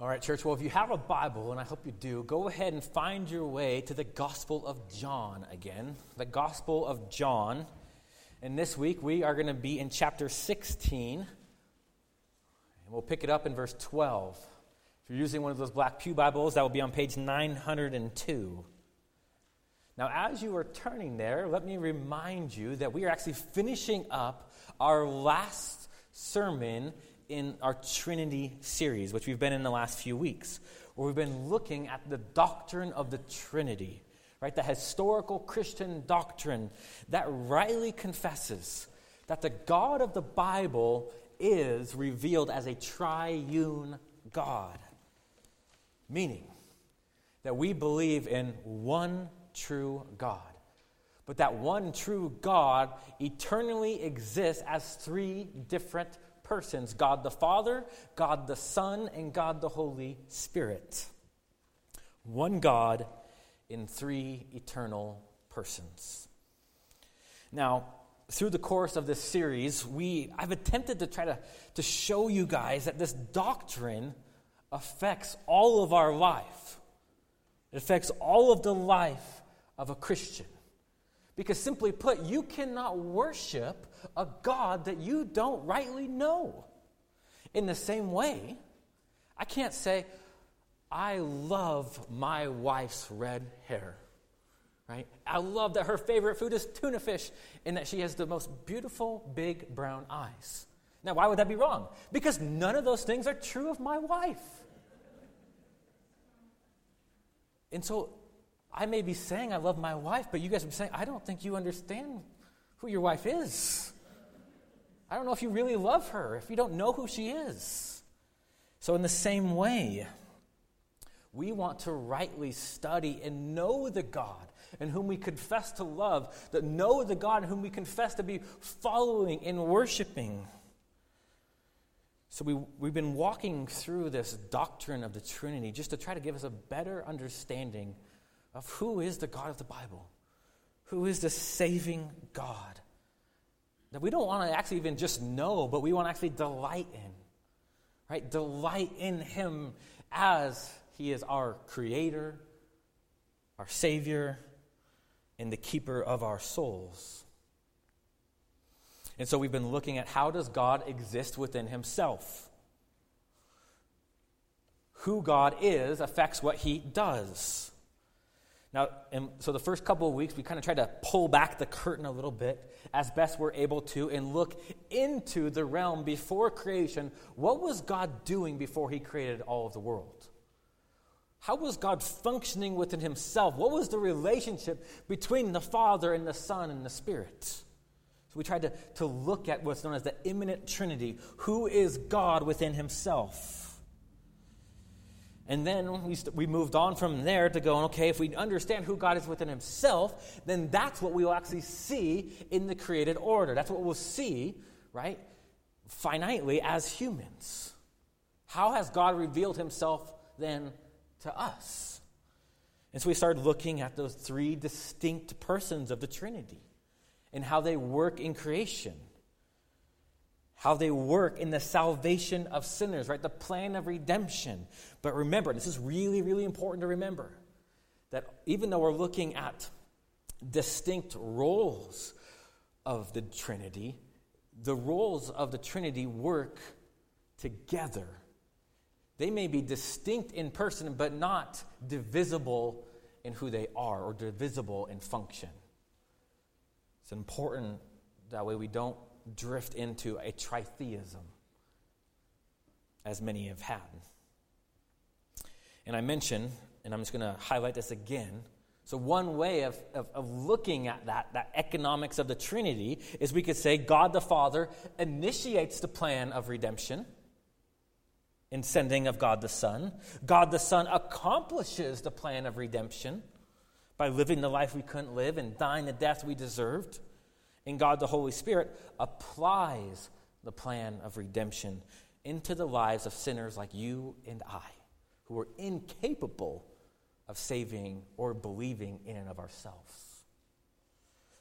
All right, church. Well, if you have a Bible, and I hope you do, go ahead and find your way to the Gospel of John again. The Gospel of John. And this week we are going to be in chapter 16. And we'll pick it up in verse 12. If you're using one of those black Pew Bibles, that will be on page 902. Now, as you are turning there, let me remind you that we are actually finishing up our last sermon in our Trinity series, which we've been in the last few weeks, where we've been looking at the doctrine of the Trinity, right? The historical Christian doctrine that rightly confesses that the God of the Bible is revealed as a triune God, meaning that we believe in one true God. But that one true God eternally exists as three different persons God the Father, God the Son, and God the Holy Spirit. One God in three eternal persons. Now, through the course of this series, we, I've attempted to try to, to show you guys that this doctrine affects all of our life. It affects all of the life of a Christian. Because simply put, you cannot worship a God that you don't rightly know. In the same way, I can't say, I love my wife's red hair. Right? I love that her favorite food is tuna fish and that she has the most beautiful big brown eyes. Now, why would that be wrong? Because none of those things are true of my wife. And so I may be saying I love my wife, but you guys are saying, I don't think you understand who your wife is. I don't know if you really love her, if you don't know who she is. So, in the same way, we want to rightly study and know the God in whom we confess to love, that know the God in whom we confess to be following and worshiping. So, we, we've been walking through this doctrine of the Trinity just to try to give us a better understanding of who is the God of the Bible, who is the saving God. That we don't want to actually even just know, but we want to actually delight in. Right? Delight in Him as He is our Creator, our Savior, and the keeper of our souls. And so we've been looking at how does God exist within Himself? Who God is affects what He does. Now, and so the first couple of weeks, we kind of tried to pull back the curtain a little bit as best we're able to and look into the realm before creation. What was God doing before He created all of the world? How was God functioning within Himself? What was the relationship between the Father and the Son and the Spirit? So we tried to, to look at what's known as the immanent Trinity. Who is God within Himself? And then we, st- we moved on from there to go, okay, if we understand who God is within himself, then that's what we will actually see in the created order. That's what we'll see, right, finitely as humans. How has God revealed himself then to us? And so we started looking at those three distinct persons of the Trinity and how they work in creation how they work in the salvation of sinners, right? The plan of redemption. But remember, this is really, really important to remember that even though we're looking at distinct roles of the Trinity, the roles of the Trinity work together. They may be distinct in person, but not divisible in who they are or divisible in function. It's important that way we don't drift into a tritheism, as many have had. And I mentioned, and I'm just going to highlight this again. So, one way of, of, of, looking at that, that economics of the Trinity, is we could say God the Father initiates the plan of redemption in sending of God the Son. God the Son accomplishes the plan of redemption by living the life we couldn't live and dying the death we deserved. And God the Holy Spirit applies the plan of redemption into the lives of sinners like you and I, who are incapable of saving or believing in and of ourselves.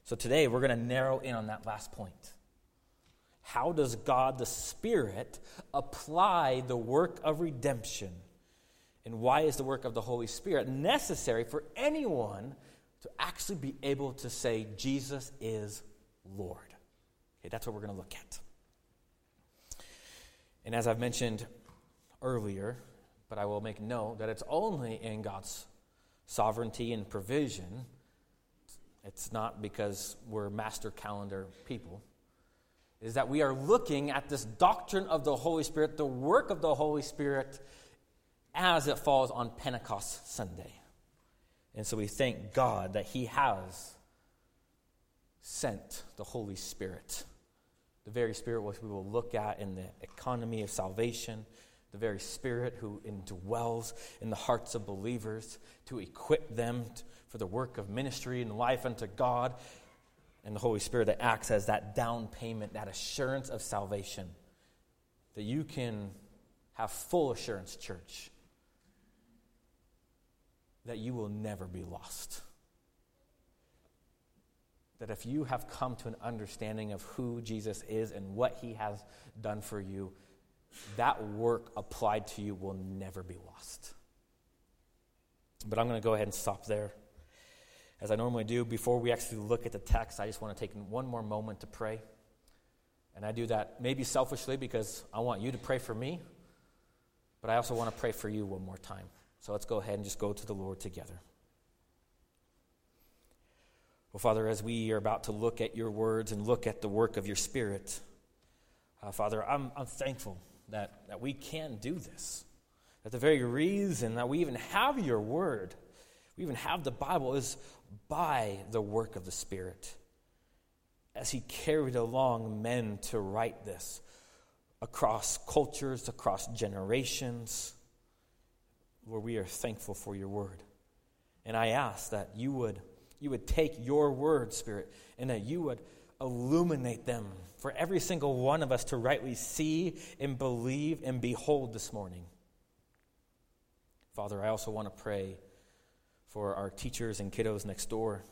So today we're going to narrow in on that last point. How does God the Spirit apply the work of redemption And why is the work of the Holy Spirit necessary for anyone to actually be able to say, Jesus is Lord? Okay, that's what we're going to look at. And as I've mentioned earlier, but I will make note that it's only in God's sovereignty and provision. It's not because we're master calendar people. Is that we are looking at this doctrine of the Holy Spirit, the work of the Holy Spirit, as it falls on Pentecost Sunday. And so we thank God that He has sent the Holy Spirit, the very Spirit which we will look at in the economy of salvation, the very Spirit who indwells in the hearts of believers to equip them for the work of ministry and life unto God, and the Holy Spirit that acts as that down payment, that assurance of salvation, that you can have full assurance, church, that you will never be lost. That if you have come to an understanding of who Jesus is and what he has done for you, that work applied to you will never be lost. But I'm going to go ahead and stop there. As I normally do, before we actually look at the text, I just want to take one more moment to pray. And I do that maybe selfishly because I want you to pray for me, but I also want to pray for you one more time. So let's go ahead and just go to the Lord together. Well, Father, as we are about to look at your words and look at the work of your Spirit, uh, Father, I'm, I'm thankful that, that we can do this. That the very reason that we even have your word, we even have the Bible, is by the work of the Spirit. As he carried along men to write this across cultures, across generations, Lord, we are thankful for your word. And I ask that you would, you would take your word, Spirit, and that you would illuminate them for every single one of us to rightly see and believe and behold this morning. Father, I also want to pray for our teachers and kiddos next door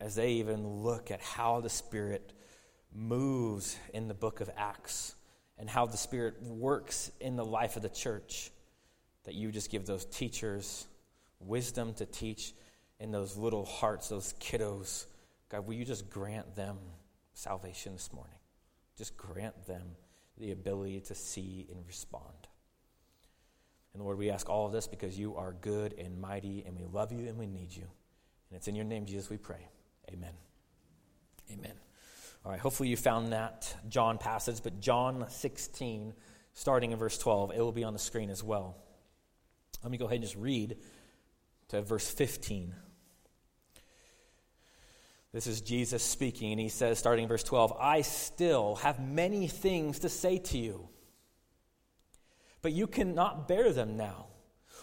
as they even look at how the Spirit moves in the book of Acts and how the Spirit works in the life of the church. That you just give those teachers wisdom to teach in those little hearts, those kiddos God, will you just grant them salvation this morning? Just grant them the ability to see and respond. And Lord, we ask all of this because you are good and mighty, and we love you and we need you. And it's in your name, Jesus, we pray. Amen. Amen. All right, hopefully you found that John passage, but John 16, starting in verse 12, it will be on the screen as well. Let me go ahead and just read to verse 15. This is Jesus speaking, and he says, starting in verse 12, I still have many things to say to you, but you cannot bear them now.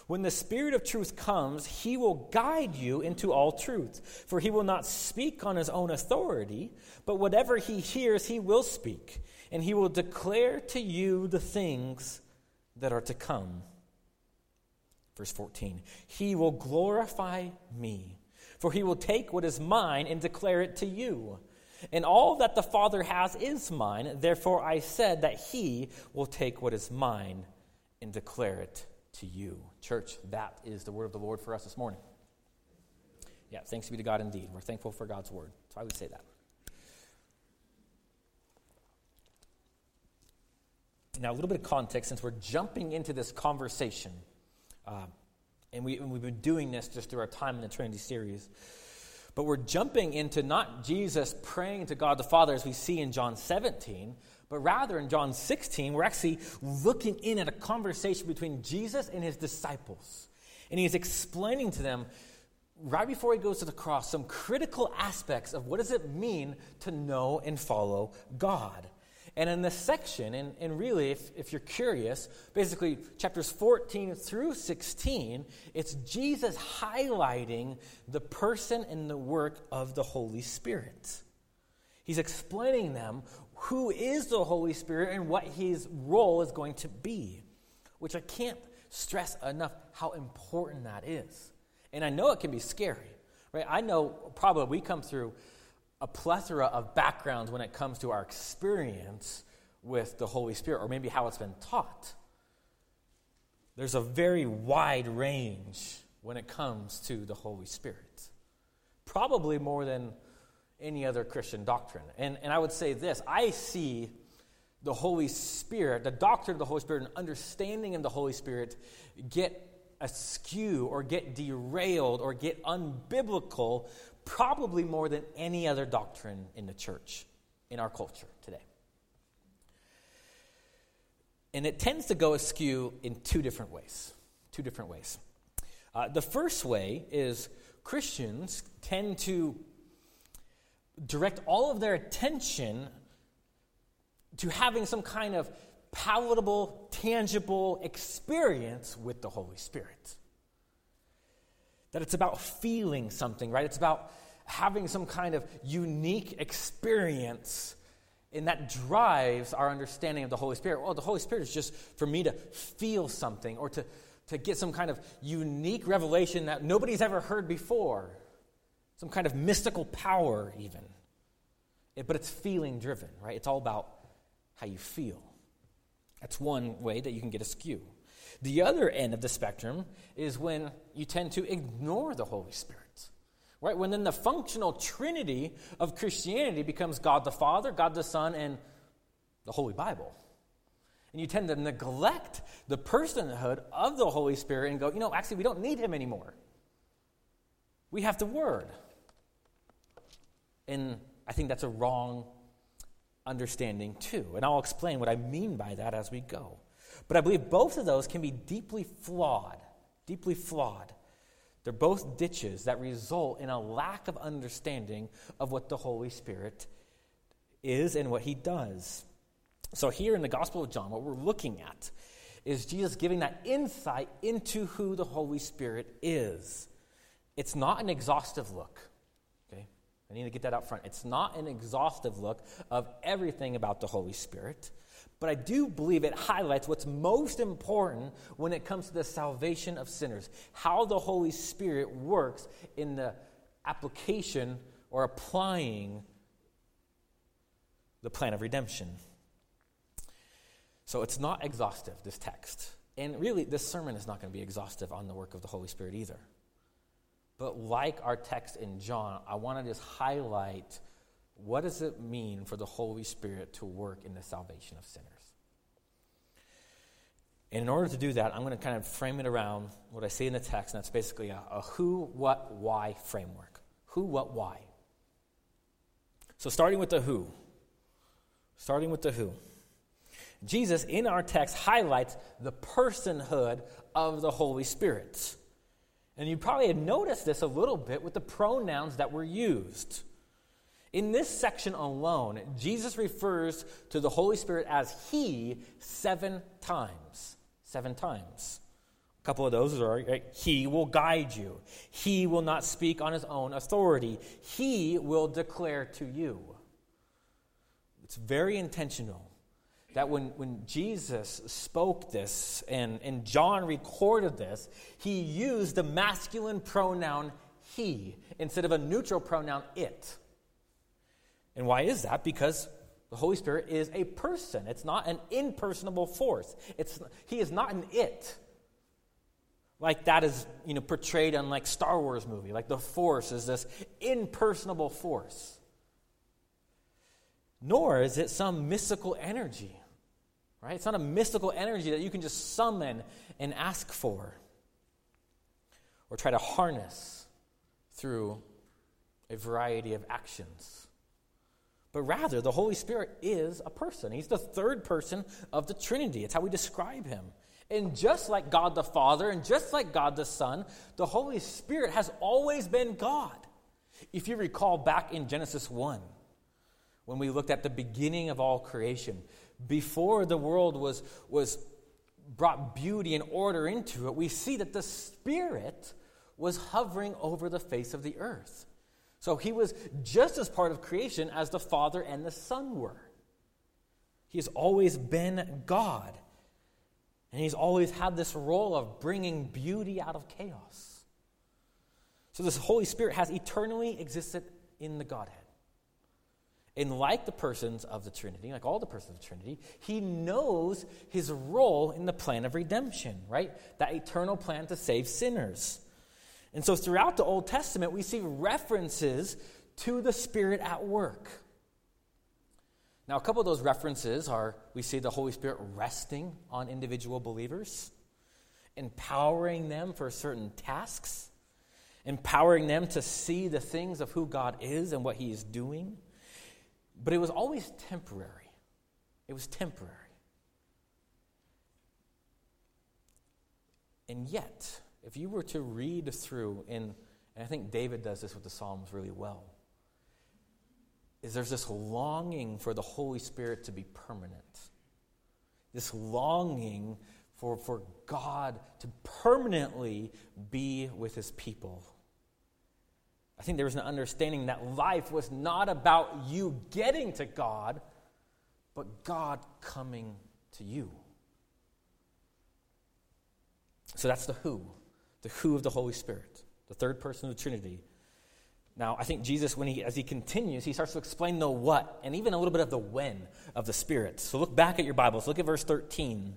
When the Spirit of truth comes, he will guide you into all truth. For he will not speak on his own authority, but whatever he hears, he will speak, and he will declare to you the things that are to come. Verse 14 He will glorify me for he will take what is mine and declare it to you. And all that the Father has is mine. Therefore, I said that he will take what is mine and declare it to you. Church, that is the word of the Lord for us this morning. Yeah, thanks be to God indeed. We're thankful for God's word. That's why we say that. Now, a little bit of context since we're jumping into this conversation. Uh, and, we, and we've been doing this just through our time in the Trinity series. But we're jumping into not Jesus praying to God the Father as we see in John 17, but rather in John 16, we're actually looking in at a conversation between Jesus and his disciples. And he's explaining to them, right before he goes to the cross, some critical aspects of what does it mean to know and follow God. And in this section, and, and really, if, if you're curious, basically chapters 14 through 16, it's Jesus highlighting the person and the work of the Holy Spirit. He's explaining them who is the Holy Spirit and what his role is going to be, which I can't stress enough how important that is. And I know it can be scary, right? I know probably we come through a plethora of backgrounds when it comes to our experience with the Holy Spirit, or maybe how it's been taught. there's a very wide range when it comes to the Holy Spirit. Probably more than any other Christian doctrine. And, and I would say this I see the Holy Spirit, the doctrine of the Holy Spirit, and understanding of the Holy Spirit get askew or get derailed or get unbiblical probably more than any other doctrine in the church, in our culture today. And it tends to go askew in two different ways. Two different ways. Uh, the first way is Christians tend to direct all of their attention to having some kind of palatable, tangible experience with the Holy Spirit. That it's about feeling something, right? It's about having some kind of unique experience, and that drives our understanding of the Holy Spirit. Well, the Holy Spirit is just for me to feel something or to, to get some kind of unique revelation that nobody's ever heard before, some kind of mystical power, even. It, but it's feeling driven, right? It's all about how you feel. That's one way that you can get askew. The other end of the spectrum is when you tend to ignore the Holy Spirit. Right? When then the functional trinity of Christianity becomes God the Father, God the Son, and the Holy Bible. And you tend to neglect the personhood of the Holy Spirit and go, you know, actually, we don't need him anymore. We have the Word. And I think that's a wrong understanding too. And I'll explain what I mean by that as we go. But I believe both of those can be deeply flawed, deeply flawed. They're both ditches that result in a lack of understanding of what the Holy Spirit is and what he does. So, here in the Gospel of John, what we're looking at is Jesus giving that insight into who the Holy Spirit is. It's not an exhaustive look. I need to get that out front. It's not an exhaustive look of everything about the Holy Spirit, but I do believe it highlights what's most important when it comes to the salvation of sinners, how the Holy Spirit works in the application or applying the plan of redemption. So it's not exhaustive, this text. And really, this sermon is not going to be exhaustive on the work of the Holy Spirit either. But like our text in John, I want to just highlight what does it mean for the Holy Spirit to work in the salvation of sinners. And in order to do that, I'm going to kind of frame it around what I see in the text, and that's basically a, a who, what, why framework. Who, what, why. So, starting with the who. Starting with the who. Jesus, in our text, highlights the personhood of the Holy Spirit. And you probably had noticed this a little bit with the pronouns that were used. In this section alone, Jesus refers to the Holy Spirit as He seven times. Seven times. A couple of those are right? He will guide you. He will not speak on His own authority. He will declare to you. It's very intentional that when, when Jesus spoke this and, and John recorded this, he used the masculine pronoun he instead of a neutral pronoun it. And why is that? Because the Holy Spirit is a person. It's not an impersonable force. It's, he is not an it. Like that is you know, portrayed on like Star Wars movie. Like the force is this impersonable force. Nor is it some mystical energy right? It's not a mystical energy that you can just summon and ask for or try to harness through a variety of actions. But rather, the Holy Spirit is a person. He's the third person of the Trinity. It's how we describe him. And just like God the Father and just like God the Son, the Holy Spirit has always been God. If you recall back in Genesis 1, when we looked at the beginning of all creation, before the world was, was brought beauty and order into it, we see that the Spirit was hovering over the face of the earth. So he was just as part of creation as the Father and the Son were. He has always been God. And he's always had this role of bringing beauty out of chaos. So this Holy Spirit has eternally existed in the Godhead. And like the persons of the Trinity, like all the persons of the Trinity, he knows his role in the plan of redemption, right? That eternal plan to save sinners. And so throughout the Old Testament, we see references to the Spirit at work. Now, a couple of those references are we see the Holy Spirit resting on individual believers, empowering them for certain tasks, empowering them to see the things of who God is and what He is doing. But it was always temporary. It was temporary. And yet, if you were to read through, in, and I think David does this with the Psalms really well, is there's this longing for the Holy Spirit to be permanent. This longing for, for God to permanently be with his people. I think there was an understanding that life was not about you getting to God, but God coming to you. So that's the who, the who of the Holy Spirit, the third person of the Trinity. Now, I think Jesus, when he, as he continues, he starts to explain the what and even a little bit of the when of the Spirit. So look back at your Bibles. Look at verse 13.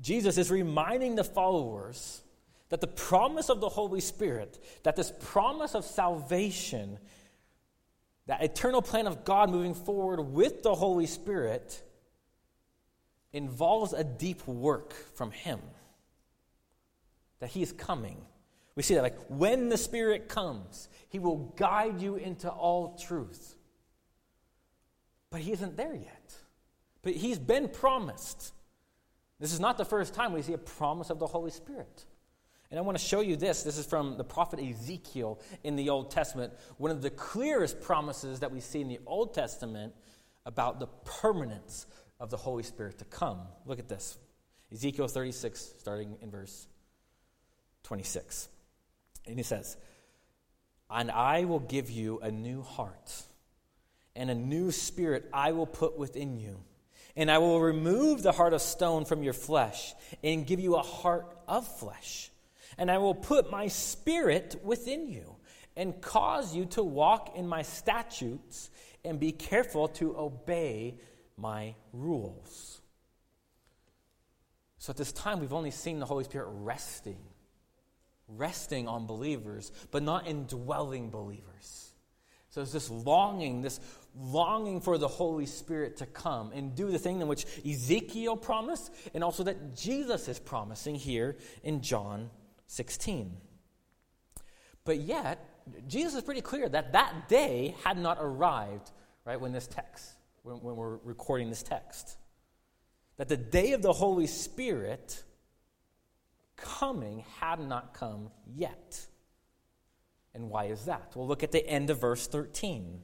Jesus is reminding the followers that the promise of the Holy Spirit, that this promise of salvation, that eternal plan of God moving forward with the Holy Spirit, involves a deep work from Him. That He is coming we see that like when the Spirit comes, He will guide you into all truth. But He isn't there yet. But He's been promised. This is not the first time we see a promise of the Holy Spirit. And I want to show you this. This is from the prophet Ezekiel in the Old Testament. One of the clearest promises that we see in the Old Testament about the permanence of the Holy Spirit to come. Look at this Ezekiel 36, starting in verse 26. And he says, And I will give you a new heart, and a new spirit I will put within you. And I will remove the heart of stone from your flesh, and give you a heart of flesh. And I will put my spirit within you, and cause you to walk in my statutes, and be careful to obey my rules. So at this time, we've only seen the Holy Spirit resting resting on believers, but not indwelling believers. So there's this longing, this longing for the Holy Spirit to come and do the thing in which Ezekiel promised, and also that Jesus is promising here in John 16. But yet, Jesus is pretty clear that that day had not arrived, right, when this text, when, when we're recording this text. That the day of the Holy Spirit coming had not come yet. And why is that? Well, look at the end of verse 13.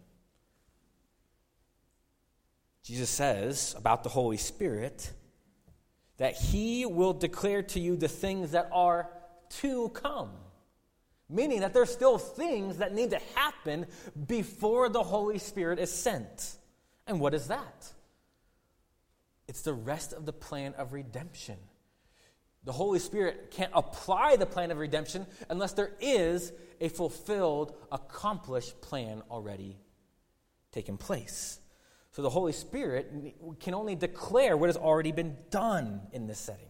Jesus says about the Holy Spirit that he will declare to you the things that are to come. Meaning that there's still things that need to happen before the Holy Spirit is sent. And what is that? It's the rest of the plan of redemption. The Holy Spirit can't apply the plan of redemption unless there is a fulfilled, accomplished plan already taken place. So the Holy Spirit can only declare what has already been done in this setting.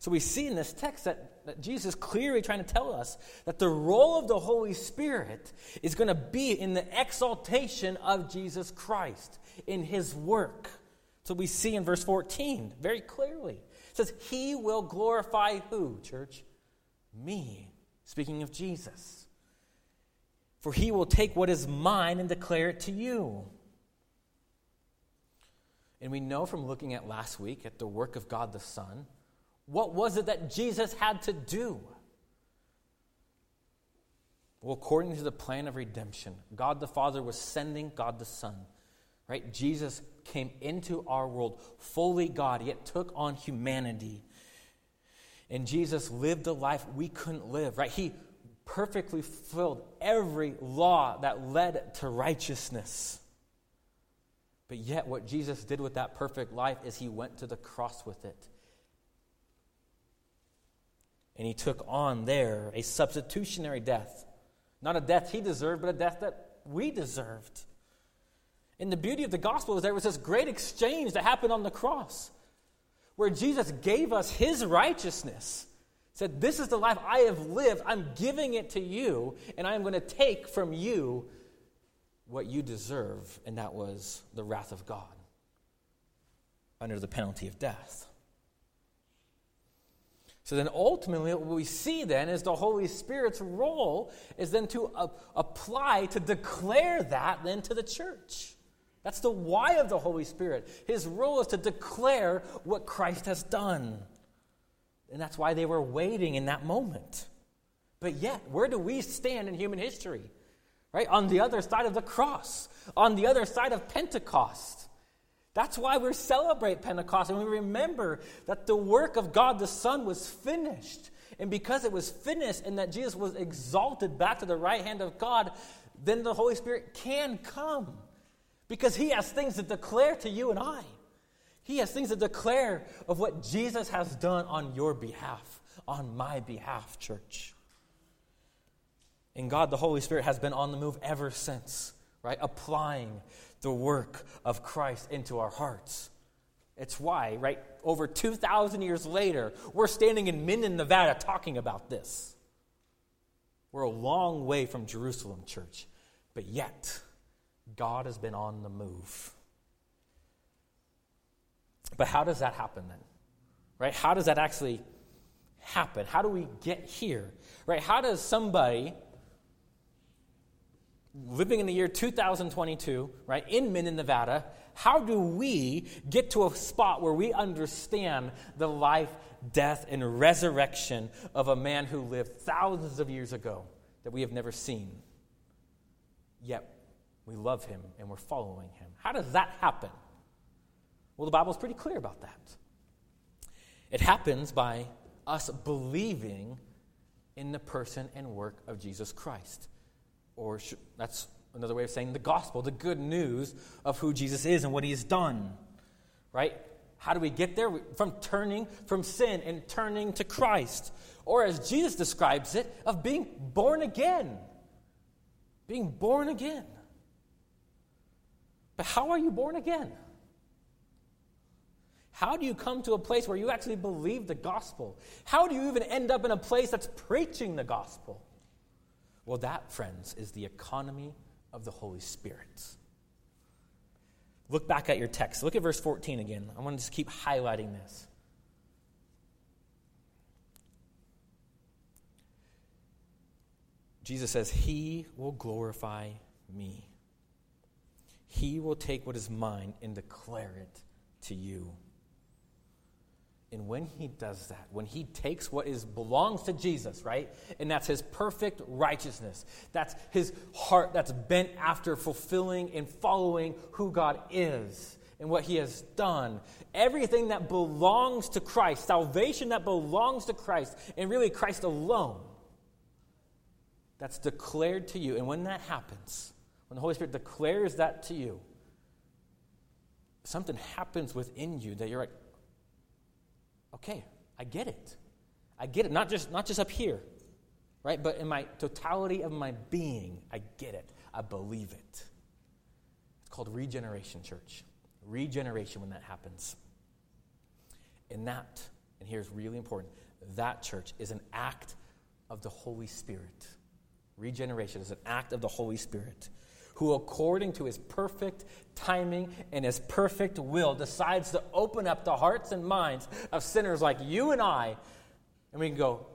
So we see in this text that, that Jesus clearly trying to tell us that the role of the Holy Spirit is going to be in the exaltation of Jesus Christ, in his work. So we see in verse 14 very clearly It says, He will glorify who, church? Me. Speaking of Jesus. For he will take what is mine and declare it to you. And we know from looking at last week at the work of God the Son, what was it that Jesus had to do? Well, according to the plan of redemption, God the Father was sending God the Son Right? Jesus came into our world fully God, yet took on humanity. And Jesus lived a life we couldn't live, right? He perfectly fulfilled every law that led to righteousness. But yet, what Jesus did with that perfect life is he went to the cross with it. And he took on there a substitutionary death. Not a death he deserved, but a death that we deserved. And the beauty of the gospel is there was this great exchange that happened on the cross where Jesus gave us his righteousness. Said, This is the life I have lived. I'm giving it to you, and I am going to take from you what you deserve. And that was the wrath of God under the penalty of death. So then ultimately, what we see then is the Holy Spirit's role is then to uh, apply, to declare that then to the church. That's the why of the Holy Spirit. His role is to declare what Christ has done. And that's why they were waiting in that moment. But yet, where do we stand in human history? Right? On the other side of the cross, on the other side of Pentecost. That's why we celebrate Pentecost and we remember that the work of God the Son was finished. And because it was finished and that Jesus was exalted back to the right hand of God, then the Holy Spirit can come because he has things to declare to you and I. He has things to declare of what Jesus has done on your behalf, on my behalf, church. And God, the Holy Spirit, has been on the move ever since, right? Applying the work of Christ into our hearts. It's why, right, over 2,000 years later, we're standing in Minden, Nevada talking about this. We're a long way from Jerusalem, church, but yet, God has been on the move. But how does that happen then? Right? How does that actually happen? How do we get here? Right? How does somebody living in the year 2022, right, in Minden, Nevada, how do we get to a spot where we understand the life, death, and resurrection of a man who lived thousands of years ago that we have never seen? Yet we love him and we're following him. How does that happen? Well, the Bible is pretty clear about that. It happens by us believing in the person and work of Jesus Christ. Or sh- that's another way of saying the gospel, the good news of who Jesus is and what he has done. Right? How do we get there? From turning from sin and turning to Christ. Or as Jesus describes it, of being born again. Being born again. But how are you born again? How do you come to a place where you actually believe the gospel? How do you even end up in a place that's preaching the gospel? Well, that, friends, is the economy of the Holy Spirit. Look back at your text. Look at verse 14 again. I want to just keep highlighting this. Jesus says, He will glorify me. He will take what is mine and declare it to you. And when he does that, when he takes what is belongs to Jesus, right? And that's his perfect righteousness. That's his heart that's bent after fulfilling and following who God is and what he has done. Everything that belongs to Christ, salvation that belongs to Christ, and really Christ alone, that's declared to you. And when that happens, when the Holy Spirit declares that to you, something happens within you that you're like, okay, I get it. I get it. Not just, not just up here, right? But in my totality of my being, I get it. I believe it. It's called regeneration, church. Regeneration when that happens. And that, and here's really important that church is an act of the Holy Spirit. Regeneration is an act of the Holy Spirit who, according to his perfect timing and his perfect will, decides to open up the hearts and minds of sinners like you and I. And we can go,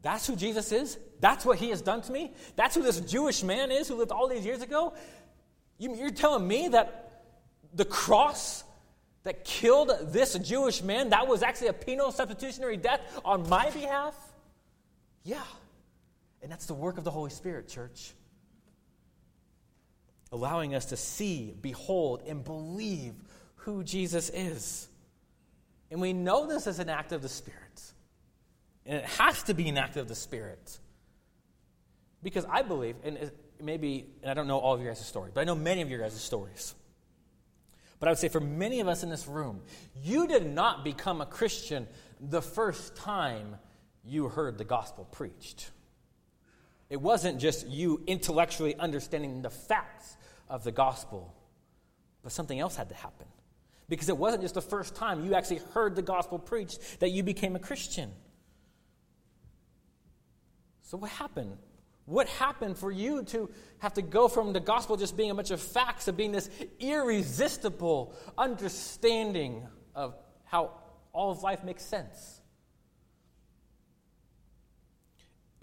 that's who Jesus is? That's what he has done to me? That's who this Jewish man is who lived all these years ago? You're telling me that the cross that killed this Jewish man, that was actually a penal substitutionary death on my behalf? Yeah. And that's the work of the Holy Spirit, church allowing us to see, behold, and believe who Jesus is. And we know this is an act of the Spirit. And it has to be an act of the Spirit. Because I believe, and maybe, and I don't know all of your guys' stories, but I know many of your guys' stories. But I would say for many of us in this room, you did not become a Christian the first time you heard the gospel preached. It wasn't just you intellectually understanding the facts of the gospel, but something else had to happen. Because it wasn't just the first time you actually heard the gospel preached that you became a Christian. So, what happened? What happened for you to have to go from the gospel just being a bunch of facts to being this irresistible understanding of how all of life makes sense?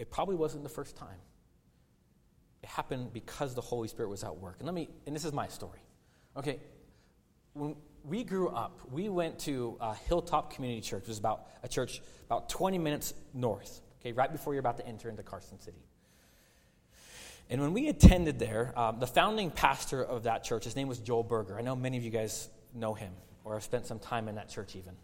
It probably wasn't the first time. It happened because the Holy Spirit was at work. And let me, and this is my story. Okay, when we grew up, we went to Hilltop Community Church, which was about a church about 20 minutes north, okay, right before you're about to enter into Carson City. And when we attended there, um, the founding pastor of that church, his name was Joel Berger. I know many of you guys know him or have spent some time in that church even.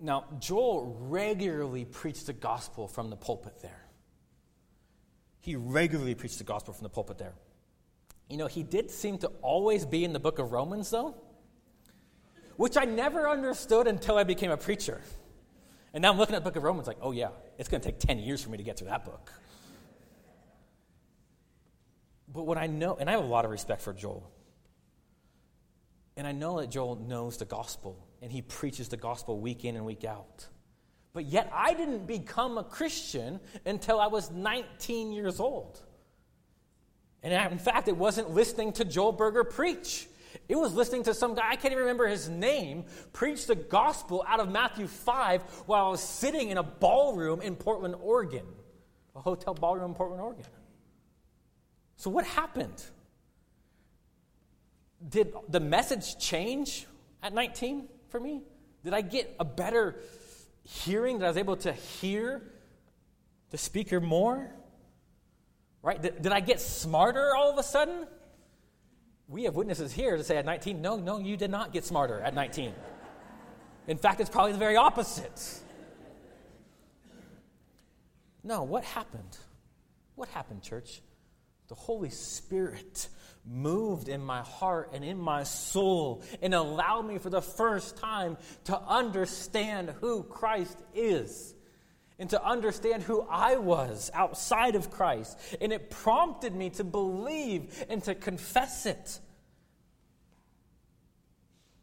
Now, Joel regularly preached the gospel from the pulpit there. He regularly preached the gospel from the pulpit there. You know, he did seem to always be in the book of Romans, though, which I never understood until I became a preacher. And now I'm looking at the book of Romans like, oh, yeah, it's going to take 10 years for me to get through that book. But what I know, and I have a lot of respect for Joel, and I know that Joel knows the gospel and he preaches the gospel week in and week out. But yet, I didn't become a Christian until I was 19 years old. And in fact, it wasn't listening to Joel Berger preach. It was listening to some guy, I can't even remember his name, preach the gospel out of Matthew 5 while I was sitting in a ballroom in Portland, Oregon. A hotel ballroom in Portland, Oregon. So, what happened? Did the message change at 19 for me? Did I get a better hearing? That I was able to hear the speaker more? Right? Did, did I get smarter all of a sudden? We have witnesses here to say at 19, no, no, you did not get smarter at 19. In fact, it's probably the very opposite. No, what happened? What happened, church? The Holy Spirit moved in my heart and in my soul and allowed me for the first time to understand who Christ is and to understand who I was outside of Christ. And it prompted me to believe and to confess it.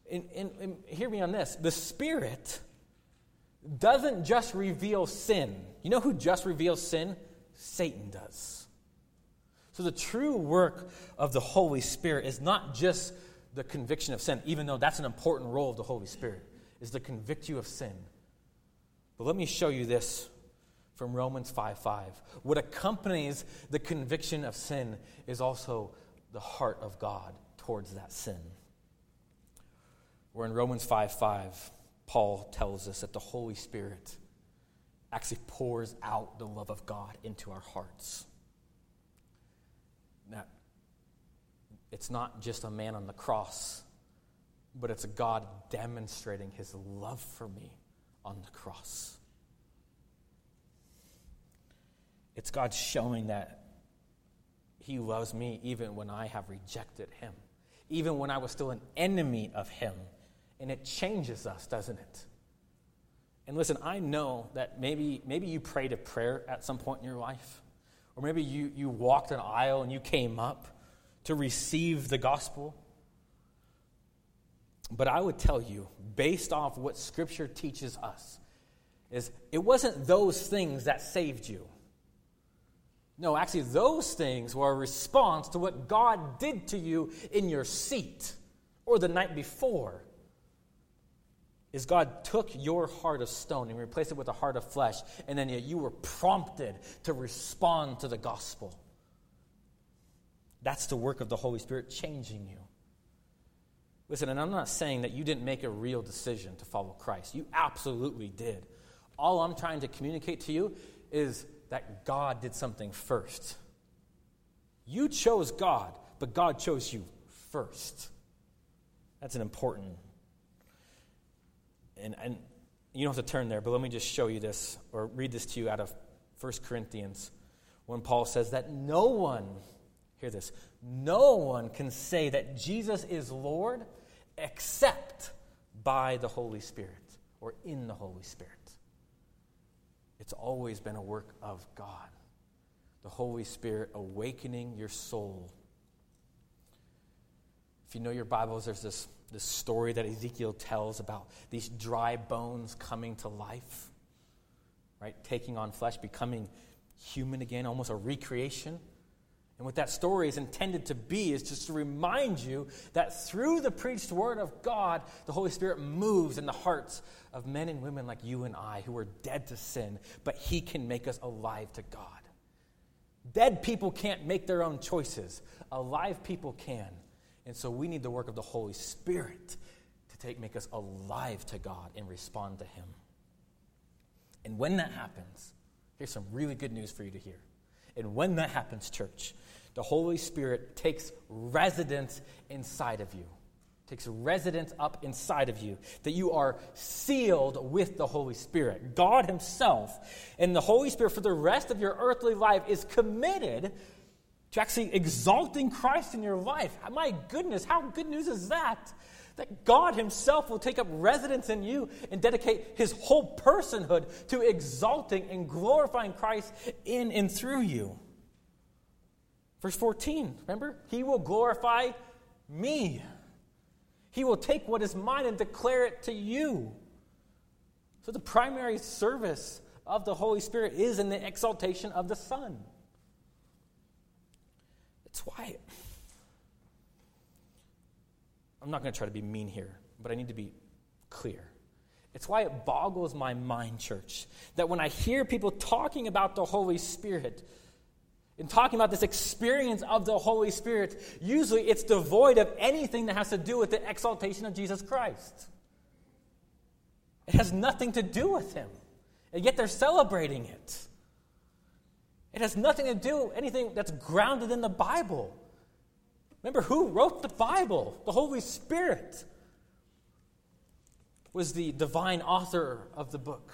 And, and, and hear me on this the Spirit doesn't just reveal sin. You know who just reveals sin? Satan does. So, the true work of the Holy Spirit is not just the conviction of sin, even though that's an important role of the Holy Spirit, is to convict you of sin. But let me show you this from Romans 5 5. What accompanies the conviction of sin is also the heart of God towards that sin. Where in Romans 5 5, Paul tells us that the Holy Spirit actually pours out the love of God into our hearts. Now, it's not just a man on the cross, but it's a God demonstrating his love for me on the cross. It's God showing that he loves me even when I have rejected him, even when I was still an enemy of him. And it changes us, doesn't it? And listen, I know that maybe, maybe you prayed a prayer at some point in your life. Or maybe you, you walked an aisle and you came up to receive the gospel. But I would tell you, based off what Scripture teaches us, is it wasn't those things that saved you. No, actually, those things were a response to what God did to you in your seat or the night before is God took your heart of stone and replaced it with a heart of flesh, and then you were prompted to respond to the gospel. That's the work of the Holy Spirit changing you. Listen, and I'm not saying that you didn't make a real decision to follow Christ. You absolutely did. All I'm trying to communicate to you is that God did something first. You chose God, but God chose you first. That's an important and, and you don't have to turn there, but let me just show you this or read this to you out of 1 Corinthians when Paul says that no one, hear this, no one can say that Jesus is Lord except by the Holy Spirit or in the Holy Spirit. It's always been a work of God. the Holy Spirit awakening your soul. If you know your Bibles, there's this, this story that Ezekiel tells about these dry bones coming to life, right? Taking on flesh, becoming human again, almost a recreation. And what that story is intended to be is just to remind you that through the preached word of God, the Holy Spirit moves in the hearts of men and women like you and I who are dead to sin, but He can make us alive to God. Dead people can't make their own choices, alive people can. And so we need the work of the Holy Spirit to take, make us alive to God and respond to Him. And when that happens, here's some really good news for you to hear. And when that happens, church, the Holy Spirit takes residence inside of you. Takes residence up inside of you, that you are sealed with the Holy Spirit. God Himself and the Holy Spirit for the rest of your earthly life is committed to actually exalting Christ in your life. My goodness, how good news is that? That God Himself will take up residence in you and dedicate His whole personhood to exalting and glorifying Christ in and through you. Verse 14, remember? He will glorify me. He will take what is mine and declare it to you. So the primary service of the Holy Spirit is in the exaltation of the Son. It's why. I'm not going to try to be mean here, but I need to be clear. It's why it boggles my mind, church, that when I hear people talking about the Holy Spirit, and talking about this experience of the Holy Spirit, usually it's devoid of anything that has to do with the exaltation of Jesus Christ. It has nothing to do with Him, and yet they're celebrating it. It has nothing to do anything that's grounded in the Bible. Remember who wrote the Bible? The Holy Spirit was the divine author of the book.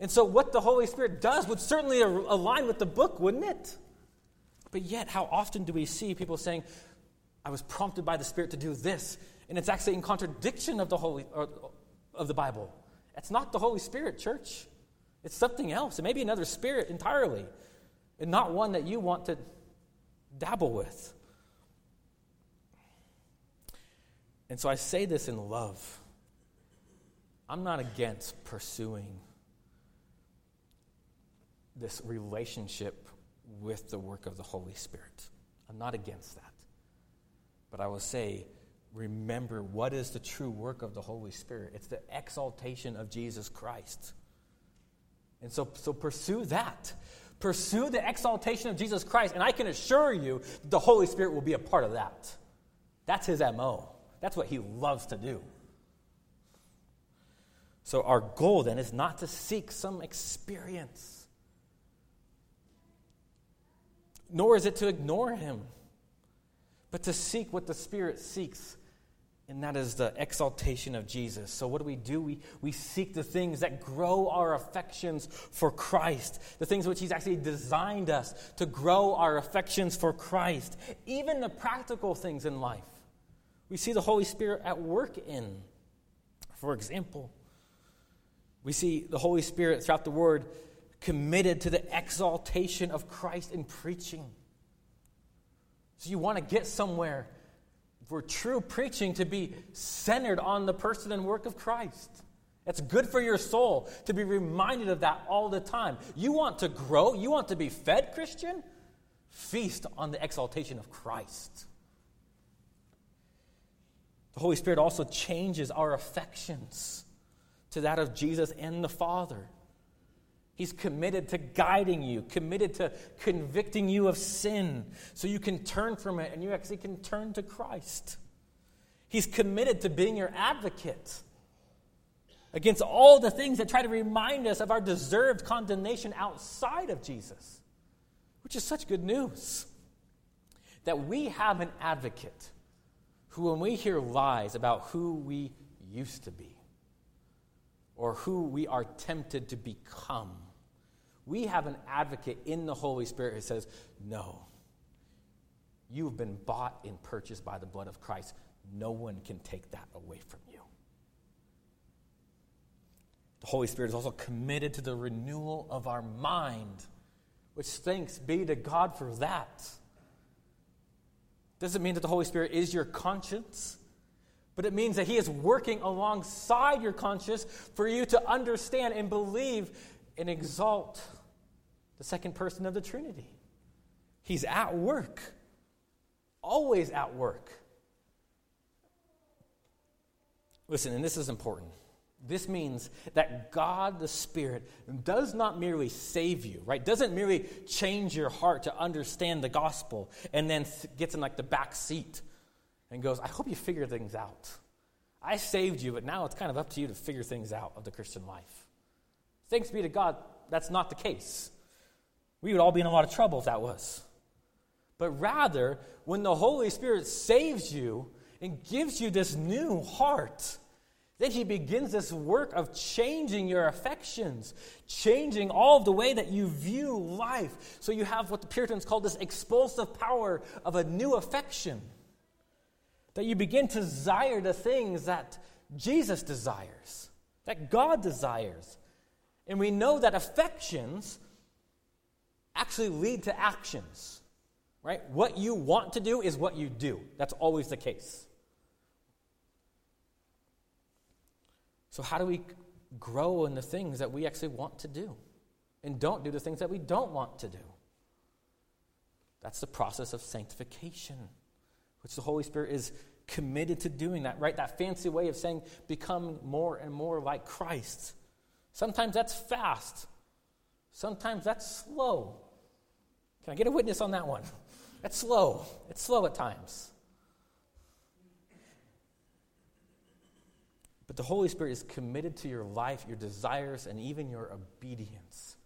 And so, what the Holy Spirit does would certainly align with the book, wouldn't it? But yet, how often do we see people saying, I was prompted by the Spirit to do this, and it's actually in contradiction of the, Holy, of the Bible? It's not the Holy Spirit, church. It's something else. It may be another spirit entirely, and not one that you want to dabble with. And so I say this in love. I'm not against pursuing this relationship with the work of the Holy Spirit. I'm not against that. But I will say, remember what is the true work of the Holy Spirit? It's the exaltation of Jesus Christ. And so, so pursue that. Pursue the exaltation of Jesus Christ. And I can assure you the Holy Spirit will be a part of that. That's his MO. That's what he loves to do. So, our goal then is not to seek some experience nor is it to ignore him, but to seek what the Spirit seeks, and that is the exaltation of Jesus. So, what do we do? We, we seek the things that grow our affections for Christ, the things which He's actually designed us to grow our affections for Christ, even the practical things in life. We see the Holy Spirit at work in. For example, we see the Holy Spirit throughout the Word committed to the exaltation of Christ in preaching. So you want to get somewhere for true preaching to be centered on the person and work of Christ. It's good for your soul to be reminded of that all the time. You want to grow, you want to be fed, Christian? Feast on the exaltation of Christ. The Holy Spirit also changes our affections to that of Jesus and the Father. He's committed to guiding you, committed to convicting you of sin so you can turn from it and you actually can turn to Christ. He's committed to being your advocate against all the things that try to remind us of our deserved condemnation outside of Jesus, which is such good news. That we have an advocate who, when we hear lies about who we used to be or who we are tempted to become, we have an advocate in the Holy Spirit who says, No, you've been bought and purchased by the blood of Christ. No one can take that away from you. The Holy Spirit is also committed to the renewal of our mind, which thanks be to God for that. Doesn't mean that the Holy Spirit is your conscience, but it means that He is working alongside your conscience for you to understand and believe and exalt the second person of the Trinity. He's at work, always at work. Listen, and this is important. This means that God the Spirit does not merely save you, right? Doesn't merely change your heart to understand the gospel and then gets in like the back seat and goes, I hope you figure things out. I saved you, but now it's kind of up to you to figure things out of the Christian life. Thanks be to God, that's not the case. We would all be in a lot of trouble if that was. But rather, when the Holy Spirit saves you and gives you this new heart, then he begins this work of changing your affections, changing all of the way that you view life. So you have what the Puritans call this expulsive power of a new affection. That you begin to desire the things that Jesus desires, that God desires. And we know that affections actually lead to actions, right? What you want to do is what you do. That's always the case. So, how do we grow in the things that we actually want to do and don't do the things that we don't want to do? That's the process of sanctification, which the Holy Spirit is committed to doing that, right? That fancy way of saying become more and more like Christ. Sometimes that's fast, sometimes that's slow. Can I get a witness on that one? That's slow. It's slow at times. But the Holy Spirit is committed to your life, your desires, and even your obedience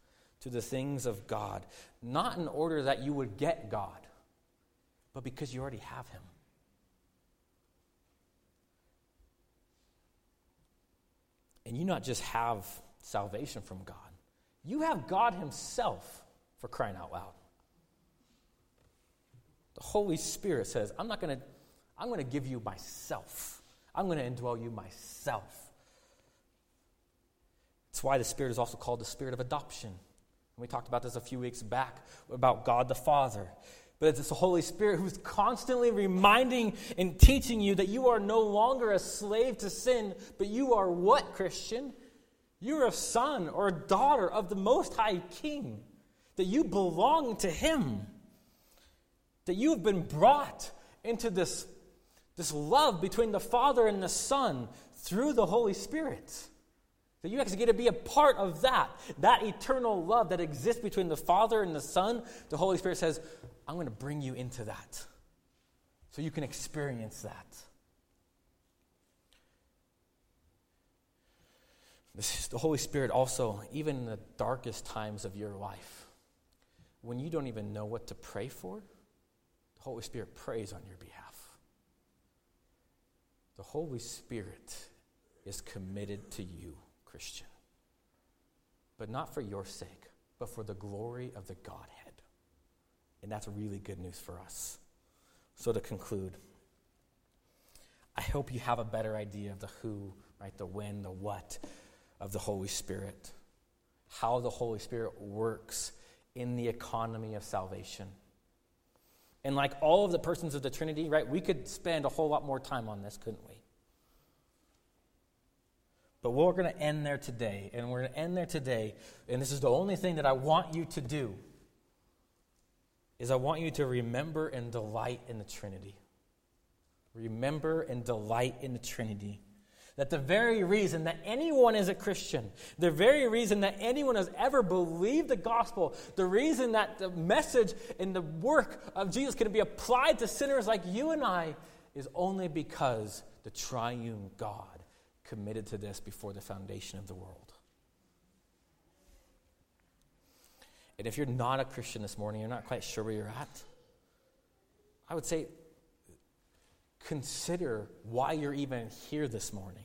to the things of God, not in order that you would get God, but because you already have Him. And you not just have salvation from God, you have God Himself for crying out loud. The Holy Spirit says, I'm not going to, I'm going to give you myself. I'm going to indwell you myself. That's why the Spirit is also called the Spirit of adoption. And we talked about this a few weeks back about God the Father. But it's the Holy Spirit who's constantly reminding and teaching you that you are no longer a slave to sin, but you are what, Christian? You're a son or a daughter of the Most High King, that you belong to Him, that you have been brought into this this love between the Father and the Son through the Holy Spirit. That you actually get to be a part of that. That eternal love that exists between the Father and the Son. The Holy Spirit says, I'm going to bring you into that. So you can experience that. This is the Holy Spirit also, even in the darkest times of your life, when you don't even know what to pray for, the Holy Spirit prays on your behalf. The Holy Spirit is committed to you, Christian. But not for your sake, but for the glory of the Godhead. And that's really good news for us. So, to conclude, I hope you have a better idea of the who, right? The when, the what of the Holy Spirit, how the Holy Spirit works in the economy of salvation. And like all of the persons of the Trinity, right, we could spend a whole lot more time on this, couldn't we? But we're going to end there today. And we're going to end there today. And this is the only thing that I want you to do is I want you to remember and delight in the Trinity. Remember and delight in the Trinity. That the very reason that anyone is a Christian, the very reason that anyone has ever believed the gospel, the reason that the message and the work of Jesus can be applied to sinners like you and I is only because the triune God committed to this before the foundation of the world. And if you're not a Christian this morning, you're not quite sure where you're at, I would say consider why you're even here this morning.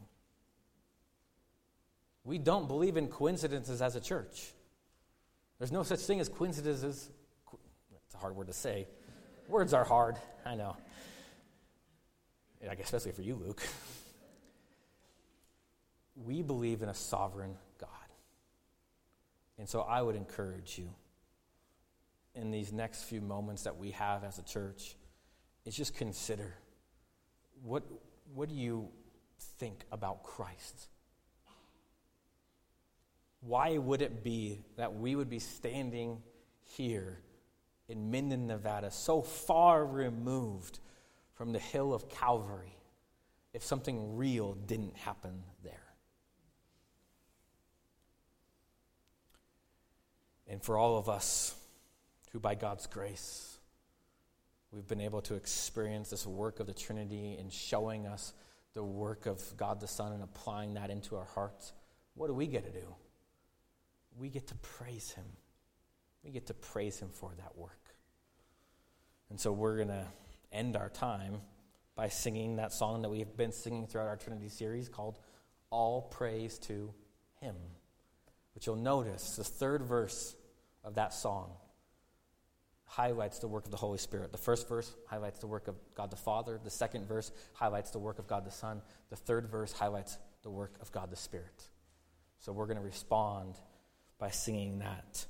We don't believe in coincidences as a church. There's no such thing as coincidences. It's a hard word to say. Words are hard, I know. I guess especially for you, Luke. We believe in a sovereign God. And so I would encourage you in these next few moments that we have as a church is just consider what, what do you think about Christ? Why would it be that we would be standing here in Minden, Nevada, so far removed from the hill of Calvary, if something real didn't happen there? And for all of us who, by God's grace, we've been able to experience this work of the Trinity in showing us the work of God the Son and applying that into our hearts, what do we get to do? We get to praise Him. We get to praise Him for that work. And so we're going to end our time by singing that song that we've been singing throughout our Trinity series called All Praise to Him. But you'll notice the third verse of that song highlights the work of the Holy Spirit. The first verse highlights the work of God the Father. The second verse highlights the work of God the Son. The third verse highlights the work of God the Spirit. So we're going to respond by singing that.